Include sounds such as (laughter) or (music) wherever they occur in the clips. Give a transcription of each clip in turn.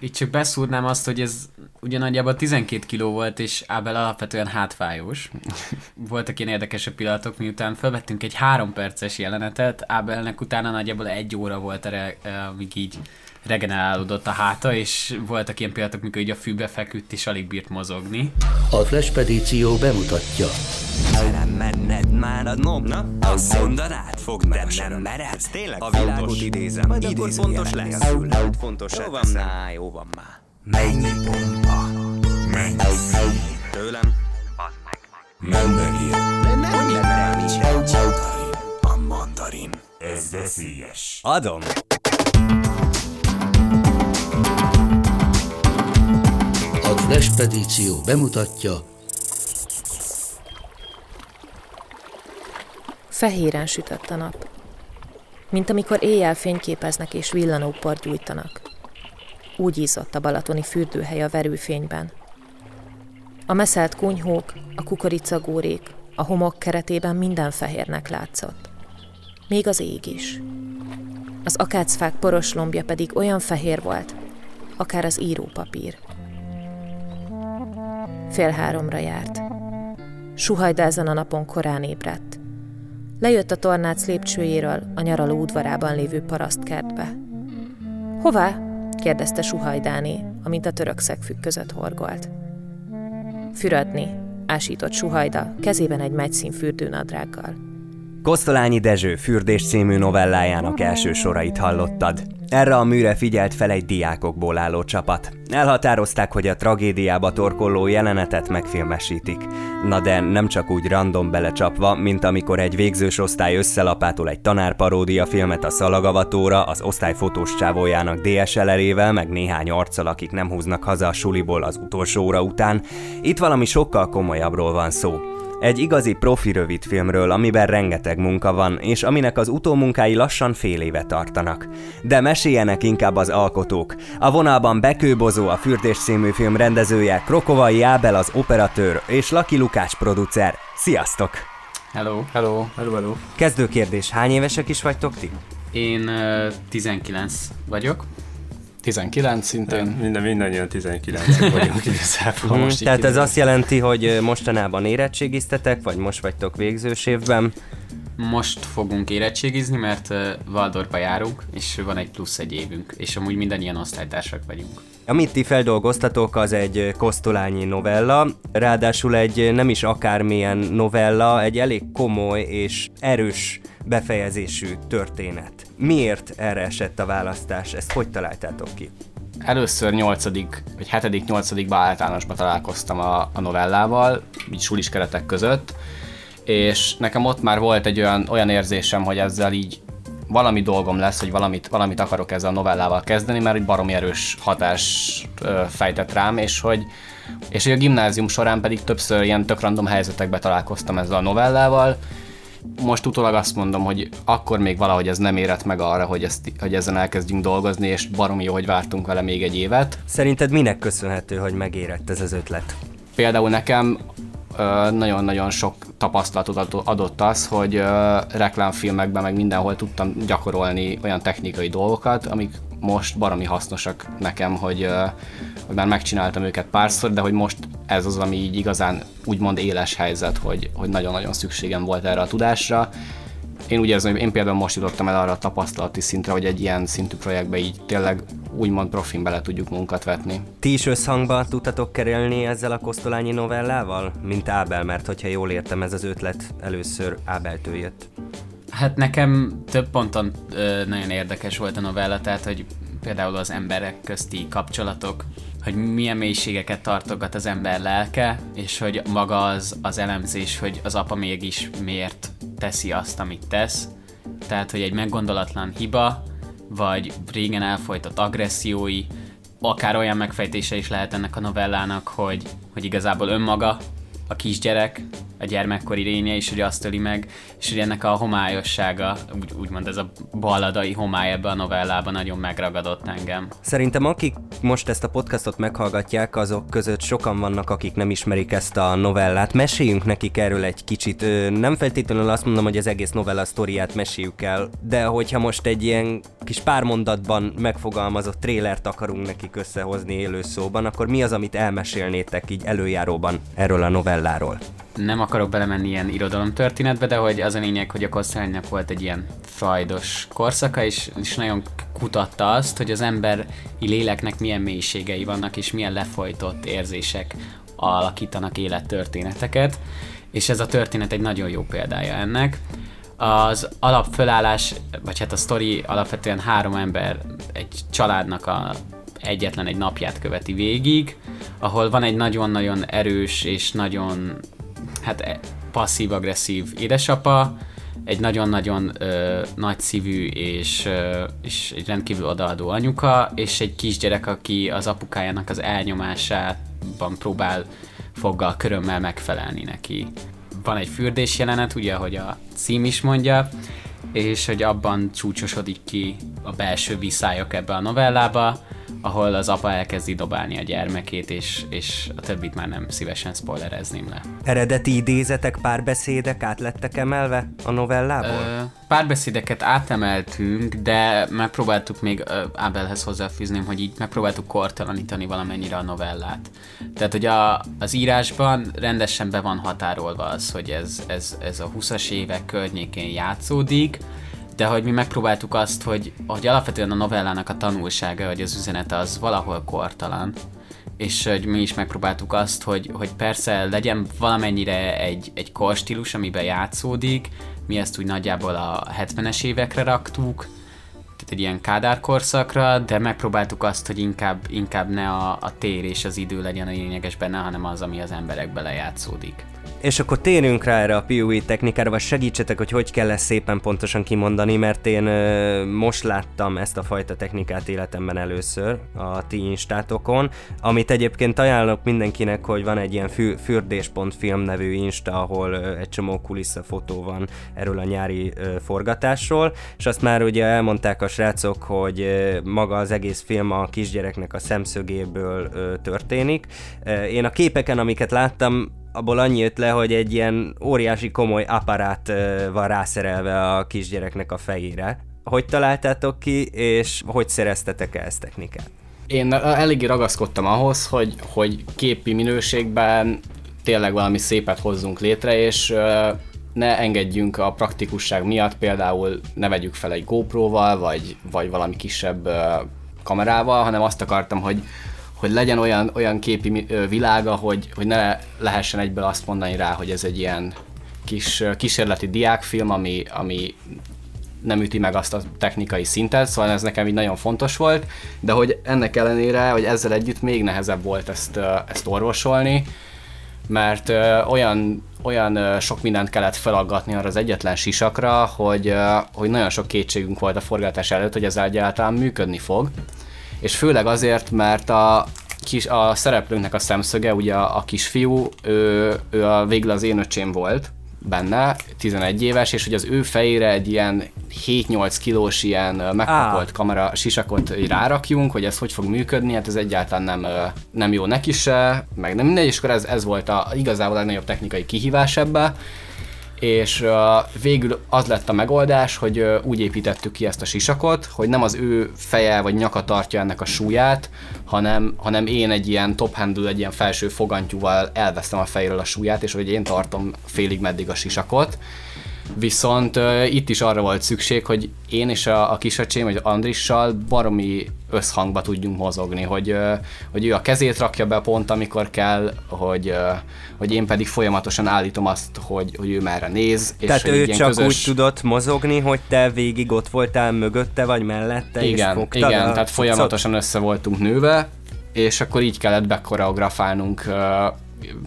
Itt csak beszúrnám azt, hogy ez ugye nagyjából 12 kiló volt, és Ábel alapvetően hátfájós. (laughs) Voltak ilyen érdekesebb pillanatok, miután felvettünk egy három perces jelenetet, Ábelnek utána nagyjából egy óra volt erre, amíg így regenerálódott a háta, és voltak ilyen pillanatok, mikor így a fűbe feküdt, és alig bírt mozogni. A Flashpedíció bemutatja. Nem menned már a nobna? Azt mondanád, fogd meg nem, nem meredsz, tényleg A világot idézem, majd akkor fontos lesz. Lehet fontos Jó van már, jó van már. Mennyi pompa, mennyi szín. Tőlem, bazd meg. Nem megér. Hogy nem nincs A mandarin. Ez veszélyes. Adom. A Flashpedíció bemutatja. Fehéren sütött a nap. Mint amikor éjjel fényképeznek és villanóport gyújtanak. Úgy ízott a balatoni fürdőhely a verőfényben. A meszelt kunyhók, a kukoricagórék, a homok keretében minden fehérnek látszott. Még az ég is. Az akácfák poros lombja pedig olyan fehér volt, akár az írópapír. Fél háromra járt. Suhajda ezen a napon korán ébredt. Lejött a tornác lépcsőjéről a nyaraló udvarában lévő parasztkertbe. Hová? kérdezte Suhajdáné, amint a török szegfük között horgolt. Fürödni, ásított Suhajda, kezében egy megyszín fürdőnadrággal. Kosztolányi Dezső fürdés című novellájának első sorait hallottad. Erre a műre figyelt fel egy diákokból álló csapat. Elhatározták, hogy a tragédiába torkolló jelenetet megfilmesítik. Na de nem csak úgy random belecsapva, mint amikor egy végzős osztály összelapától egy tanárparódia filmet a szalagavatóra, az osztály fotós csávójának DSLR-ével, meg néhány arccal, akik nem húznak haza a suliból az utolsó óra után. Itt valami sokkal komolyabbról van szó. Egy igazi profi rövidfilmről, amiben rengeteg munka van, és aminek az utómunkái lassan fél éve tartanak. De meséljenek inkább az alkotók. A vonalban Bekőbozó, a Fürdés című film rendezője, Krokovai Ábel az operatőr, és Laki Lukács producer. Sziasztok! Hello! Hello! Hello, hello! Kezdő kérdés, hány évesek is vagytok ti? Én uh, 19 vagyok. 19 szintén. Nem, minden, mindannyian 19 vagyunk igazából. Most Tehát ez azt jelenti, hogy mostanában érettségiztetek, vagy most vagytok végzős évben? Most fogunk érettségizni, mert Valdorba járunk, és van egy plusz egy évünk, és amúgy mindannyian osztálytársak vagyunk. Amit ti feldolgoztatok, az egy kosztolányi novella, ráadásul egy nem is akármilyen novella, egy elég komoly és erős befejezésű történet. Miért erre esett a választás? Ezt hogy találtátok ki? Először 8. vagy 7. 8. általánosba találkoztam a, a novellával, így sulis keretek között, és nekem ott már volt egy olyan, olyan érzésem, hogy ezzel így valami dolgom lesz, hogy valamit, valamit akarok ezzel a novellával kezdeni, mert egy baromi erős hatás ö, fejtett rám, és hogy, és hogy a gimnázium során pedig többször ilyen tök random helyzetekbe találkoztam ezzel a novellával, most utólag azt mondom, hogy akkor még valahogy ez nem érett meg arra, hogy, ezt, hogy ezen elkezdjünk dolgozni, és baromi jó, hogy vártunk vele még egy évet. Szerinted minek köszönhető, hogy megérett ez az ötlet? Például nekem nagyon-nagyon sok tapasztalatot adott az, hogy reklámfilmekben meg mindenhol tudtam gyakorolni olyan technikai dolgokat, amik most baromi hasznosak nekem, hogy, hogy már megcsináltam őket párszor, de hogy most ez az, ami így igazán úgymond éles helyzet, hogy, hogy nagyon-nagyon szükségem volt erre a tudásra. Én úgy érzem, hogy én például most jutottam el arra a tapasztalati szintre, hogy egy ilyen szintű projektbe így tényleg úgymond profin bele tudjuk munkat vetni. Ti is összhangba tudtatok kerülni ezzel a kosztolányi novellával, mint Ábel, mert hogyha jól értem, ez az ötlet először Ábeltől jött. Hát nekem több ponton ö, nagyon érdekes volt a novella, tehát hogy például az emberek közti kapcsolatok, hogy milyen mélységeket tartogat az ember lelke, és hogy maga az, az elemzés, hogy az apa mégis miért teszi azt, amit tesz. Tehát, hogy egy meggondolatlan hiba, vagy régen elfolytott agressziói, akár olyan megfejtése is lehet ennek a novellának, hogy, hogy igazából önmaga, a kisgyerek, a gyermekkori lénye, és hogy azt öli meg, és hogy ennek a homályossága, úgy, úgymond ez a balladai homály ebben a novellában nagyon megragadott engem. Szerintem akik most ezt a podcastot meghallgatják, azok között sokan vannak, akik nem ismerik ezt a novellát. Meséljünk nekik erről egy kicsit. Nem feltétlenül azt mondom, hogy az egész novella sztoriát meséljük el, de hogyha most egy ilyen kis pár mondatban megfogalmazott trélert akarunk nekik összehozni élő szóban, akkor mi az, amit elmesélnétek így előjáróban erről a novelláról? Nem akarok belemenni ilyen irodalomtörténetbe, de hogy az a lényeg, hogy a Kosszánynak volt egy ilyen frajdos korszaka, és, és nagyon kutatta azt, hogy az emberi léleknek milyen mélységei vannak, és milyen lefolytott érzések alakítanak élettörténeteket, és ez a történet egy nagyon jó példája ennek. Az alapfölállás, vagy hát a sztori alapvetően három ember egy családnak a egyetlen egy napját követi végig, ahol van egy nagyon-nagyon erős és nagyon hát e, passzív-agresszív édesapa, egy nagyon-nagyon ö, nagyszívű és, ö, és egy rendkívül odaadó anyuka, és egy kisgyerek, aki az apukájának az elnyomásában próbál foggal, körömmel megfelelni neki. Van egy fürdés jelenet, ugye, ahogy a cím is mondja, és hogy abban csúcsosodik ki a belső viszályok ebbe a novellába, ahol az apa elkezdi dobálni a gyermekét, és, és a többit már nem szívesen spoilerezném le. Eredeti idézetek, párbeszédek át lettek emelve a novellából? Ö, párbeszédeket átemeltünk, de megpróbáltuk még ö, Ábelhez hozzáfűzném, hogy így megpróbáltuk kortalanítani valamennyire a novellát. Tehát, hogy a, az írásban rendesen be van határolva az, hogy ez, ez, ez a 20-as évek környékén játszódik, de hogy mi megpróbáltuk azt, hogy, hogy alapvetően a novellának a tanulsága, hogy az üzenete az valahol kortalan, és hogy mi is megpróbáltuk azt, hogy, hogy persze legyen valamennyire egy, egy korstílus, amiben játszódik, mi ezt úgy nagyjából a 70-es évekre raktuk, tehát egy ilyen Kádár korszakra, de megpróbáltuk azt, hogy inkább, inkább ne a, a tér és az idő legyen a lényeges benne, hanem az, ami az emberekbe lejátszódik. És akkor térjünk rá erre a POE technikára, vagy segítsetek, hogy hogy kell ezt szépen pontosan kimondani, mert én ö, most láttam ezt a fajta technikát életemben először a ti instátokon, amit egyébként ajánlok mindenkinek, hogy van egy ilyen fü- fürdés.film nevű insta, ahol ö, egy csomó fotó van erről a nyári ö, forgatásról, és azt már ugye elmondták a srácok, hogy ö, maga az egész film a kisgyereknek a szemszögéből ö, történik. Én a képeken, amiket láttam, abból annyi jött le, hogy egy ilyen óriási komoly aparát van rászerelve a kisgyereknek a fejére. Hogy találtátok ki, és hogy szereztetek el ezt technikát? Én eléggé ragaszkodtam ahhoz, hogy, hogy képi minőségben tényleg valami szépet hozzunk létre, és ne engedjünk a praktikusság miatt, például ne vegyük fel egy GoPro-val, vagy, vagy valami kisebb kamerával, hanem azt akartam, hogy hogy legyen olyan, olyan képi világa, hogy, hogy ne lehessen egyből azt mondani rá, hogy ez egy ilyen kis kísérleti diákfilm, ami, ami nem üti meg azt a technikai szintet, szóval ez nekem így nagyon fontos volt, de hogy ennek ellenére, hogy ezzel együtt még nehezebb volt ezt, ezt orvosolni, mert olyan, olyan sok mindent kellett felaggatni arra az egyetlen sisakra, hogy, hogy nagyon sok kétségünk volt a forgatás előtt, hogy ez egyáltalán működni fog és főleg azért, mert a, kis, a szereplőnknek a szemszöge, ugye a, a kisfiú, ő, ő a végül az én öcsém volt benne, 11 éves, és hogy az ő fejére egy ilyen 7-8 kilós ilyen megkapolt kamera sisakot rárakjunk, hogy ez hogy fog működni, hát ez egyáltalán nem, nem jó neki se, meg nem mindegy, és akkor ez, ez volt a igazából a legnagyobb technikai kihívás ebbe, és uh, végül az lett a megoldás, hogy uh, úgy építettük ki ezt a sisakot, hogy nem az ő feje vagy nyaka tartja ennek a súlyát, hanem, hanem én egy ilyen top handle, egy ilyen felső fogantyúval elvesztem a fejről a súlyát, és hogy én tartom félig meddig a sisakot, Viszont uh, itt is arra volt szükség, hogy én és a, a kisacsém, vagy Andrissal baromi összhangba tudjunk mozogni, hogy, uh, hogy ő a kezét rakja be pont, amikor kell, hogy, uh, hogy én pedig folyamatosan állítom azt, hogy, hogy ő merre néz. És Tehát ő csak közös... úgy tudott mozogni, hogy te végig ott voltál mögötte, vagy mellette, igen, és fogtad Igen, tehát folyamatosan össze voltunk nőve, és akkor így kellett bekoreografálnunk uh,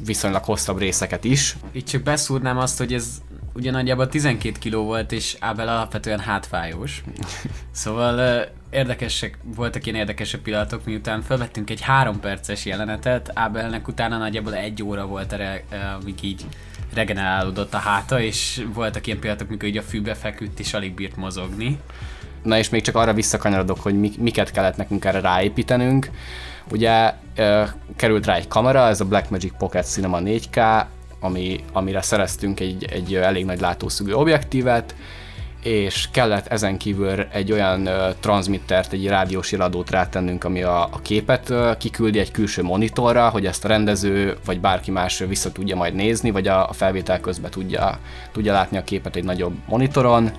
viszonylag hosszabb részeket is. Itt csak beszúrnám azt, hogy ez ugye nagyjából 12 kiló volt, és Ábel alapvetően hátfájós. Szóval érdekesek, voltak ilyen érdekesebb pillanatok, miután felvettünk egy három perces jelenetet, Ábelnek utána nagyjából egy óra volt erre, amíg így regenerálódott a háta, és voltak ilyen pillanatok, mikor így a fűbe feküdt, és alig bírt mozogni. Na és még csak arra visszakanyarodok, hogy mi, miket kellett nekünk erre ráépítenünk. Ugye került rá egy kamera, ez a Blackmagic Pocket Cinema 4K, ami, amire szereztünk egy, egy elég nagy látószögű objektívet, és kellett ezen kívül egy olyan uh, transmittert, egy rádiós iradót rátennünk, ami a, a képet uh, kiküldi egy külső monitorra, hogy ezt a rendező vagy bárki más vissza tudja majd nézni, vagy a, a felvétel közben tudja, tudja látni a képet egy nagyobb monitoron.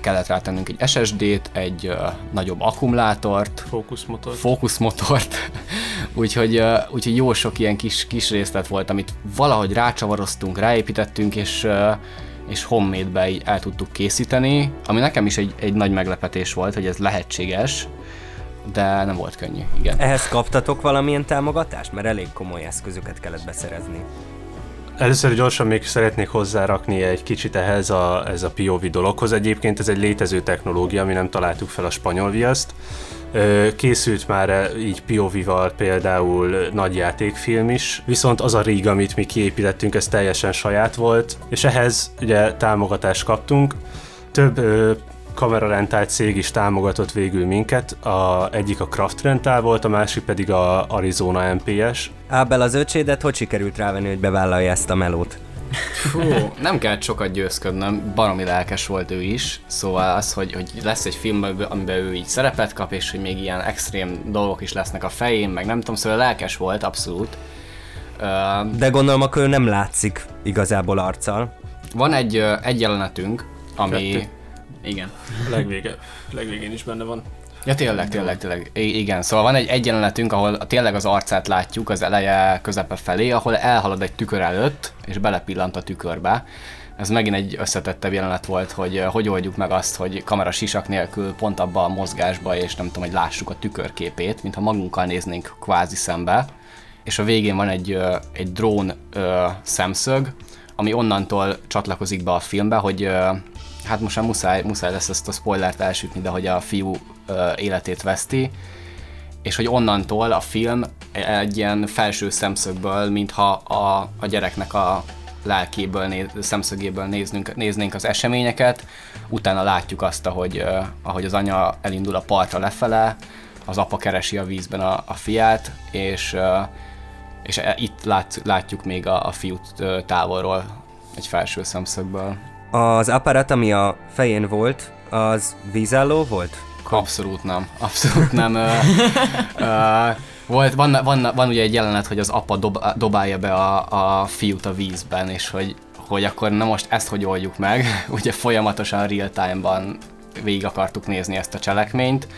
Kellett rátennünk egy SSD-t, egy uh, nagyobb akkumulátort, Fókuszmotor. fókuszmotort, (laughs) úgyhogy, uh, úgyhogy jó sok ilyen kis, kis részlet volt, amit valahogy rácsavaroztunk, ráépítettünk, és uh, és homemade-be így el tudtuk készíteni, ami nekem is egy, egy nagy meglepetés volt, hogy ez lehetséges, de nem volt könnyű, igen. Ehhez kaptatok valamilyen támogatást? Mert elég komoly eszközöket kellett beszerezni. Először gyorsan még szeretnék hozzárakni egy kicsit ehhez a, ez a POV dologhoz. Egyébként ez egy létező technológia, mi nem találtuk fel a spanyol viaszt. Készült már így POV-val például nagy játékfilm is, viszont az a rig, amit mi kiépítettünk, ez teljesen saját volt, és ehhez ugye támogatást kaptunk. Több kamerarentált cég is támogatott végül minket, a, egyik a Craft Rental volt, a másik pedig a Arizona MPS. Ábel az öcsédet hogy sikerült rávenni, hogy bevállalja ezt a melót? Fú, (laughs) nem kellett sokat győzködnöm, baromi lelkes volt ő is, szóval az, hogy, hogy lesz egy film, amiben ő így szerepet kap, és hogy még ilyen extrém dolgok is lesznek a fején, meg nem tudom, szóval lelkes volt, abszolút. De gondolom, akkor ő nem látszik igazából arccal. van egy, egy jelenetünk, ami... Kettő. Igen. A legvége, legvégén is benne van. Ja, tényleg, tényleg, tényleg. I- igen, szóval van egy, egy jeleletünk, ahol tényleg az arcát látjuk az eleje közepe felé, ahol elhalad egy tükör előtt, és belepillant a tükörbe. Ez megint egy összetettebb jelenet volt, hogy hogy oldjuk meg azt, hogy kamera sisak nélkül pont abba a mozgásba, és nem tudom, hogy lássuk a tükörképét, mintha magunkkal néznénk kvázi szembe. És a végén van egy, egy drón ö, szemszög, ami onnantól csatlakozik be a filmbe, hogy ö, hát most már muszáj, muszáj lesz ezt a spoilert elsütni, de hogy a fiú ö, életét veszti, és hogy onnantól a film egy ilyen felső szemszögből, mintha a, a gyereknek a lelkéből, néz, szemszögéből néznünk, néznénk az eseményeket, utána látjuk azt, ahogy, ö, ahogy az anya elindul a partra lefele, az apa keresi a vízben a, a fiát, és, ö, és e- itt lát, látjuk még a, a fiút távolról, egy felső szemszögből. Az apparat, ami a fején volt, az vízálló volt? Abszolút nem. Abszolút nem. Ö, ö, volt, van, van, van ugye egy jelenet, hogy az apa dob, dobálja be a, a fiút a vízben, és hogy, hogy akkor na most ezt hogy oldjuk meg. (laughs) Ugye folyamatosan real time-ban végig akartuk nézni ezt a cselekményt.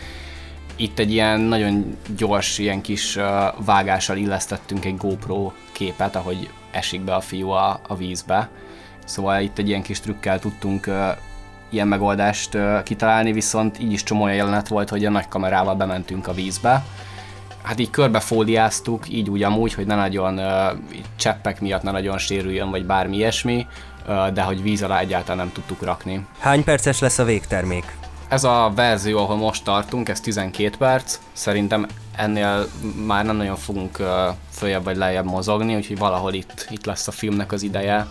Itt egy ilyen nagyon gyors, ilyen kis ö, vágással illesztettünk egy GoPro képet, ahogy esik be a fiú a, a vízbe. Szóval itt egy ilyen kis trükkel tudtunk ilyen megoldást kitalálni, viszont így is csomó olyan jelenet volt, hogy a nagy kamerával bementünk a vízbe. Hát így körbefóliáztuk, így úgy amúgy, hogy ne nagyon cseppek miatt ne nagyon sérüljön, vagy bármi ilyesmi, de hogy víz alá egyáltalán nem tudtuk rakni. Hány perces lesz a végtermék? Ez a verzió, ahol most tartunk, ez 12 perc. Szerintem ennél már nem nagyon fogunk följebb vagy lejjebb mozogni, úgyhogy valahol itt, itt lesz a filmnek az ideje.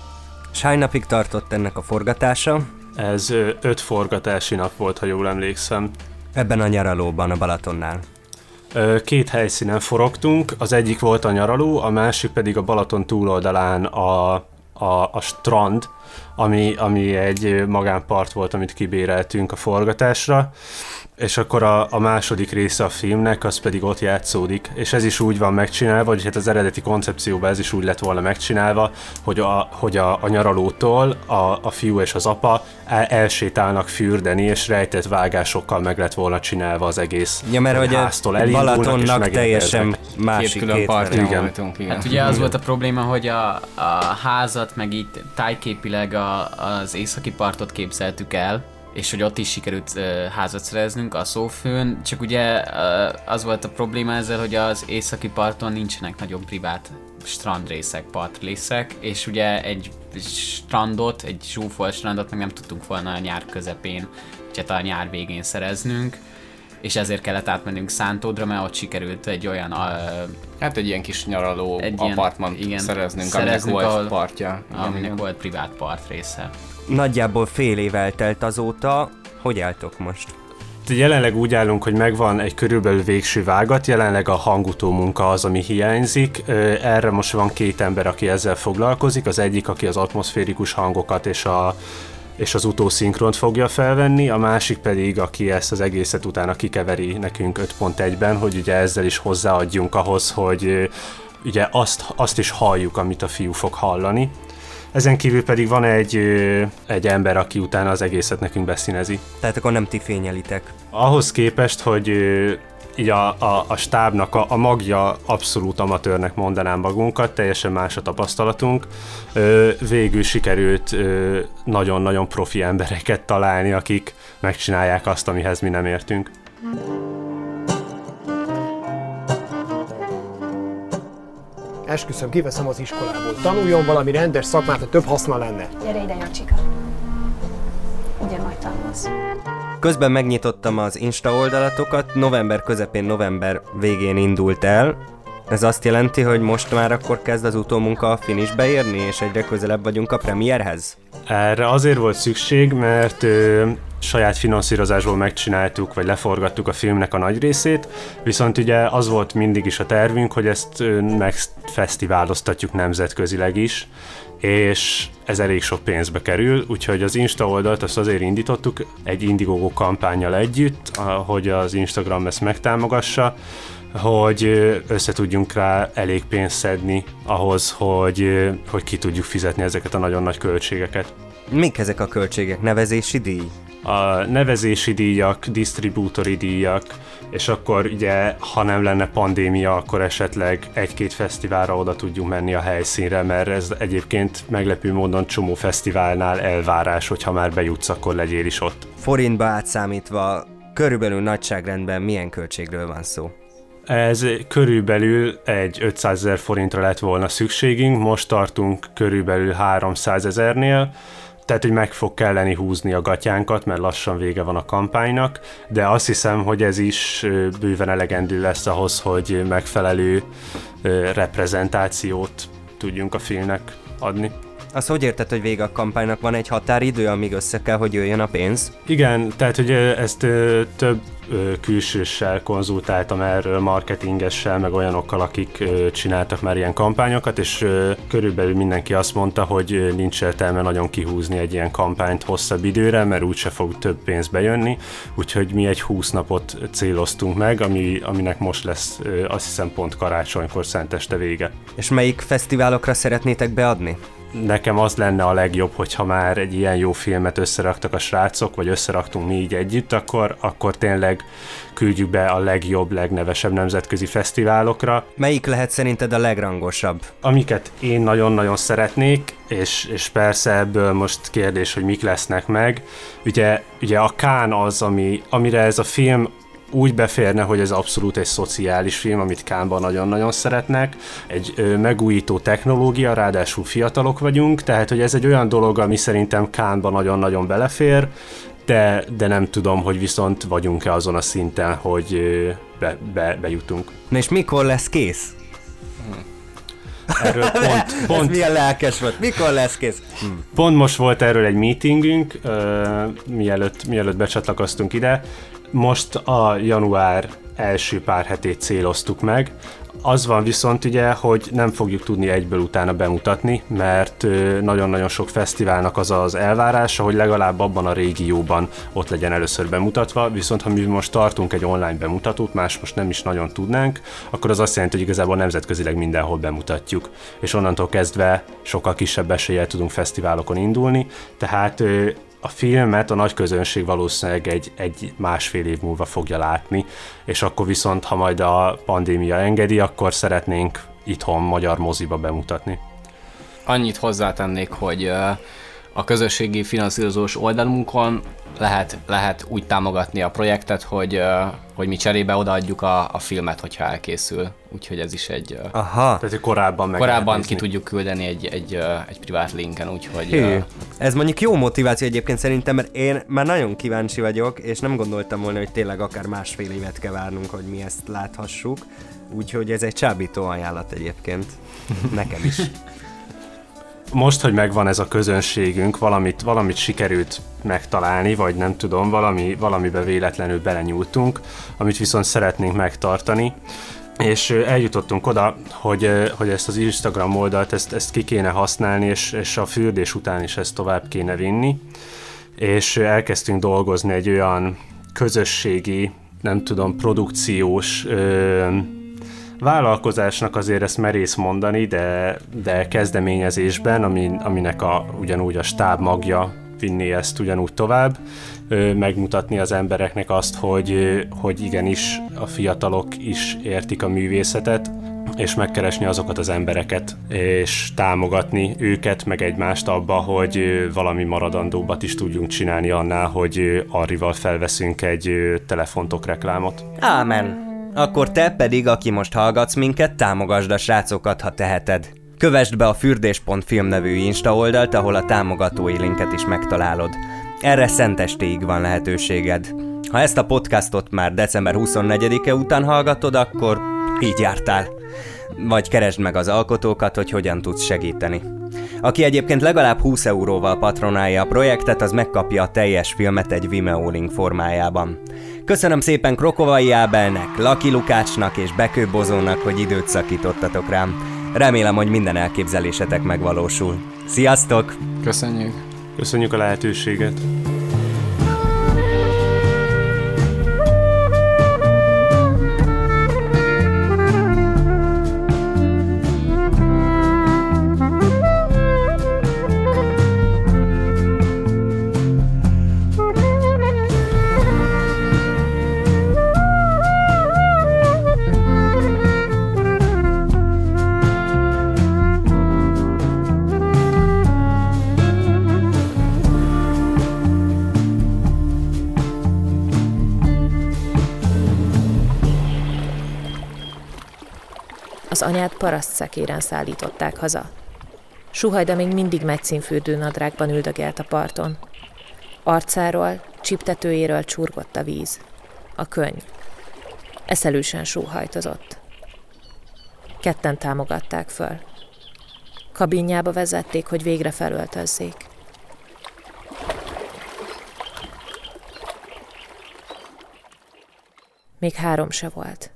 És hány napig tartott ennek a forgatása? Ez öt forgatási nap volt, ha jól emlékszem. Ebben a nyaralóban, a Balatonnál. Két helyszínen forogtunk, az egyik volt a nyaraló, a másik pedig a Balaton túloldalán a, a, a strand, ami, ami egy magánpart volt, amit kibéreltünk a forgatásra, és akkor a, a második része a filmnek, az pedig ott játszódik, és ez is úgy van megcsinálva, hogy hát az eredeti koncepcióban ez is úgy lett volna megcsinálva, hogy a, hogy a, a nyaralótól a, a fiú és az apa el, elsétálnak fürdeni, és rejtett vágásokkal meg lett volna csinálva az egész Ja, mert hogy a háztól. Elindulnak, és Balatonnak teljesen Két másik külön két parton Igen. voltunk, igen. Hát ugye az volt a probléma, hogy a, a házat, meg itt tájképileg a, az északi partot képzeltük el, és hogy ott is sikerült uh, házat szereznünk a szófőn, csak ugye uh, az volt a probléma ezzel, hogy az északi parton nincsenek nagyobb privát strandrészek, partrészek, és ugye egy strandot, egy zsúfolt strandot meg nem tudtunk volna a nyár közepén, vagy hát a nyár végén szereznünk, és ezért kellett átmennünk Szántódra, mert ott sikerült egy olyan... Uh, hát egy ilyen kis nyaraló egy apartmant igen, szereznünk, szereznünk, aminek volt partja. Igen, aminek igen. volt privát part része. Nagyjából fél év eltelt azóta, hogy álltok most? Jelenleg úgy állunk, hogy megvan egy körülbelül végső vágat, jelenleg a hangutó munka az, ami hiányzik. Erre most van két ember, aki ezzel foglalkozik. Az egyik, aki az atmoszférikus hangokat és a és az utószinkront fogja felvenni, a másik pedig, aki ezt az egészet utána kikeveri nekünk 5.1-ben, hogy ugye ezzel is hozzáadjunk ahhoz, hogy ugye azt, azt is halljuk, amit a fiú fog hallani. Ezen kívül pedig van egy, egy ember, aki utána az egészet nekünk beszínezi. Tehát akkor nem ti fényelitek? Ahhoz képest, hogy így a, a, a stábnak a, a magja abszolút amatőrnek mondanám magunkat, teljesen más a tapasztalatunk. Ö, végül sikerült ö, nagyon-nagyon profi embereket találni, akik megcsinálják azt, amihez mi nem értünk. Esküszöm, kiveszem az iskolából. Tanuljon valami rendes szakmát, hogy több haszna lenne. Gyere ide, Jancsika. Ugye majd tanulsz. Közben megnyitottam az Insta oldalatokat, november közepén, november végén indult el. Ez azt jelenti, hogy most már akkor kezd az utómunka a finishbe érni, és egyre közelebb vagyunk a premierhez? Erre azért volt szükség, mert ö, saját finanszírozásból megcsináltuk, vagy leforgattuk a filmnek a nagy részét, viszont ugye az volt mindig is a tervünk, hogy ezt megfesztiváloztatjuk nemzetközileg is, és ez elég sok pénzbe kerül, úgyhogy az Insta oldalt azt azért indítottuk egy Indiegogo kampányjal együtt, hogy az Instagram ezt megtámogassa, hogy össze tudjunk rá elég pénzt szedni ahhoz, hogy, hogy ki tudjuk fizetni ezeket a nagyon nagy költségeket. Mik ezek a költségek? Nevezési díj? A nevezési díjak, disztribútori díjak, és akkor ugye, ha nem lenne pandémia, akkor esetleg egy-két fesztiválra oda tudjunk menni a helyszínre, mert ez egyébként meglepő módon csomó fesztiválnál elvárás, hogyha már bejutsz, akkor legyél is ott. Forintba átszámítva körülbelül nagyságrendben milyen költségről van szó? Ez körülbelül egy 500 ezer forintra lett volna szükségünk, most tartunk körülbelül 300 ezernél, tehát, hogy meg fog kelleni húzni a gatyánkat, mert lassan vége van a kampánynak, de azt hiszem, hogy ez is bőven elegendő lesz ahhoz, hogy megfelelő reprezentációt tudjunk a filmnek adni. Azt hogy érted, hogy vége a kampánynak van egy határidő, amíg össze kell, hogy jöjjön a pénz? Igen, tehát hogy ezt több külsőssel konzultáltam erről, marketingessel, meg olyanokkal, akik csináltak már ilyen kampányokat, és körülbelül mindenki azt mondta, hogy nincs értelme nagyon kihúzni egy ilyen kampányt hosszabb időre, mert úgyse fog több pénz bejönni, úgyhogy mi egy 20 napot céloztunk meg, ami, aminek most lesz azt hiszem pont karácsonykor szenteste vége. És melyik fesztiválokra szeretnétek beadni? Nekem az lenne a legjobb, hogyha már egy ilyen jó filmet összeraktak a srácok, vagy összeraktunk mi így együtt, akkor, akkor tényleg küldjük be a legjobb, legnevesebb nemzetközi fesztiválokra. Melyik lehet szerinted a legrangosabb? Amiket én nagyon-nagyon szeretnék, és, és persze ebből most kérdés, hogy mik lesznek meg. Ugye, ugye a Kán az, ami, amire ez a film úgy beférne, hogy ez abszolút egy szociális film, amit Kánban nagyon-nagyon szeretnek. Egy ö, megújító technológia, ráadásul fiatalok vagyunk, tehát hogy ez egy olyan dolog, ami szerintem Kánban nagyon-nagyon belefér, de, de nem tudom, hogy viszont vagyunk-e azon a szinten, hogy be, be, bejutunk. Na és mikor lesz kész? Erről (laughs) pont, pont, Ez milyen lelkes volt. Mikor lesz kész? Hm. Pont most volt erről egy meetingünk, uh, mielőtt, mielőtt becsatlakoztunk ide, most a január első pár hetét céloztuk meg. Az van viszont ugye, hogy nem fogjuk tudni egyből utána bemutatni, mert nagyon-nagyon sok fesztiválnak az az elvárása, hogy legalább abban a régióban ott legyen először bemutatva, viszont ha mi most tartunk egy online bemutatót, más most nem is nagyon tudnánk, akkor az azt jelenti, hogy igazából nemzetközileg mindenhol bemutatjuk, és onnantól kezdve sokkal kisebb eséllyel tudunk fesztiválokon indulni, tehát a filmet a nagy közönség valószínűleg egy, egy másfél év múlva fogja látni, és akkor viszont, ha majd a pandémia engedi, akkor szeretnénk itthon magyar moziba bemutatni. Annyit hozzátennék, hogy a közösségi finanszírozós oldalunkon lehet, lehet úgy támogatni a projektet, hogy, hogy mi cserébe odaadjuk a, a filmet, hogyha elkészül. Úgyhogy ez is egy... Aha. Tehát korábban meg Korábban ki tudjuk küldeni egy, egy, egy privát linken, úgyhogy... Hű. Ez mondjuk jó motiváció egyébként szerintem, mert én már nagyon kíváncsi vagyok, és nem gondoltam volna, hogy tényleg akár másfél évet kell várnunk, hogy mi ezt láthassuk. Úgyhogy ez egy csábító ajánlat egyébként. Nekem is (laughs) most, hogy megvan ez a közönségünk, valamit, valamit sikerült megtalálni, vagy nem tudom, valami, valamibe véletlenül belenyúltunk, amit viszont szeretnénk megtartani, és eljutottunk oda, hogy, hogy ezt az Instagram oldalt, ezt, ezt ki kéne használni, és, és a fürdés után is ezt tovább kéne vinni, és elkezdtünk dolgozni egy olyan közösségi, nem tudom, produkciós ö, vállalkozásnak azért ezt merész mondani, de, de kezdeményezésben, amin, aminek a, ugyanúgy a stáb magja vinni ezt ugyanúgy tovább, megmutatni az embereknek azt, hogy, hogy igenis a fiatalok is értik a művészetet, és megkeresni azokat az embereket, és támogatni őket, meg egymást abba, hogy valami maradandóbat is tudjunk csinálni annál, hogy arrival felveszünk egy telefontok reklámot. Ámen. Akkor te pedig, aki most hallgatsz minket, támogasd a srácokat, ha teheted. Kövesd be a fürdés.film nevű Insta oldalt, ahol a támogatói linket is megtalálod. Erre szentestéig van lehetőséged. Ha ezt a podcastot már december 24-e után hallgatod, akkor így jártál. Vagy keresd meg az alkotókat, hogy hogyan tudsz segíteni. Aki egyébként legalább 20 euróval patronálja a projektet, az megkapja a teljes filmet egy Vimeo link formájában. Köszönöm szépen Krokovai Ábelnek, Laki Lukácsnak és Bekő Bozónak, hogy időt szakítottatok rám. Remélem, hogy minden elképzelésetek megvalósul. Sziasztok! Köszönjük! Köszönjük a lehetőséget! Az anyát paraszt szekéren szállították haza. Suhajda még mindig metszínfürdő nadrágban üldögélt a parton. Arcáról, csiptetőjéről csurgott a víz. A könyv. Eszelősen sóhajtozott. Ketten támogatták föl. Kabinjába vezették, hogy végre felöltözzék. Még három se volt.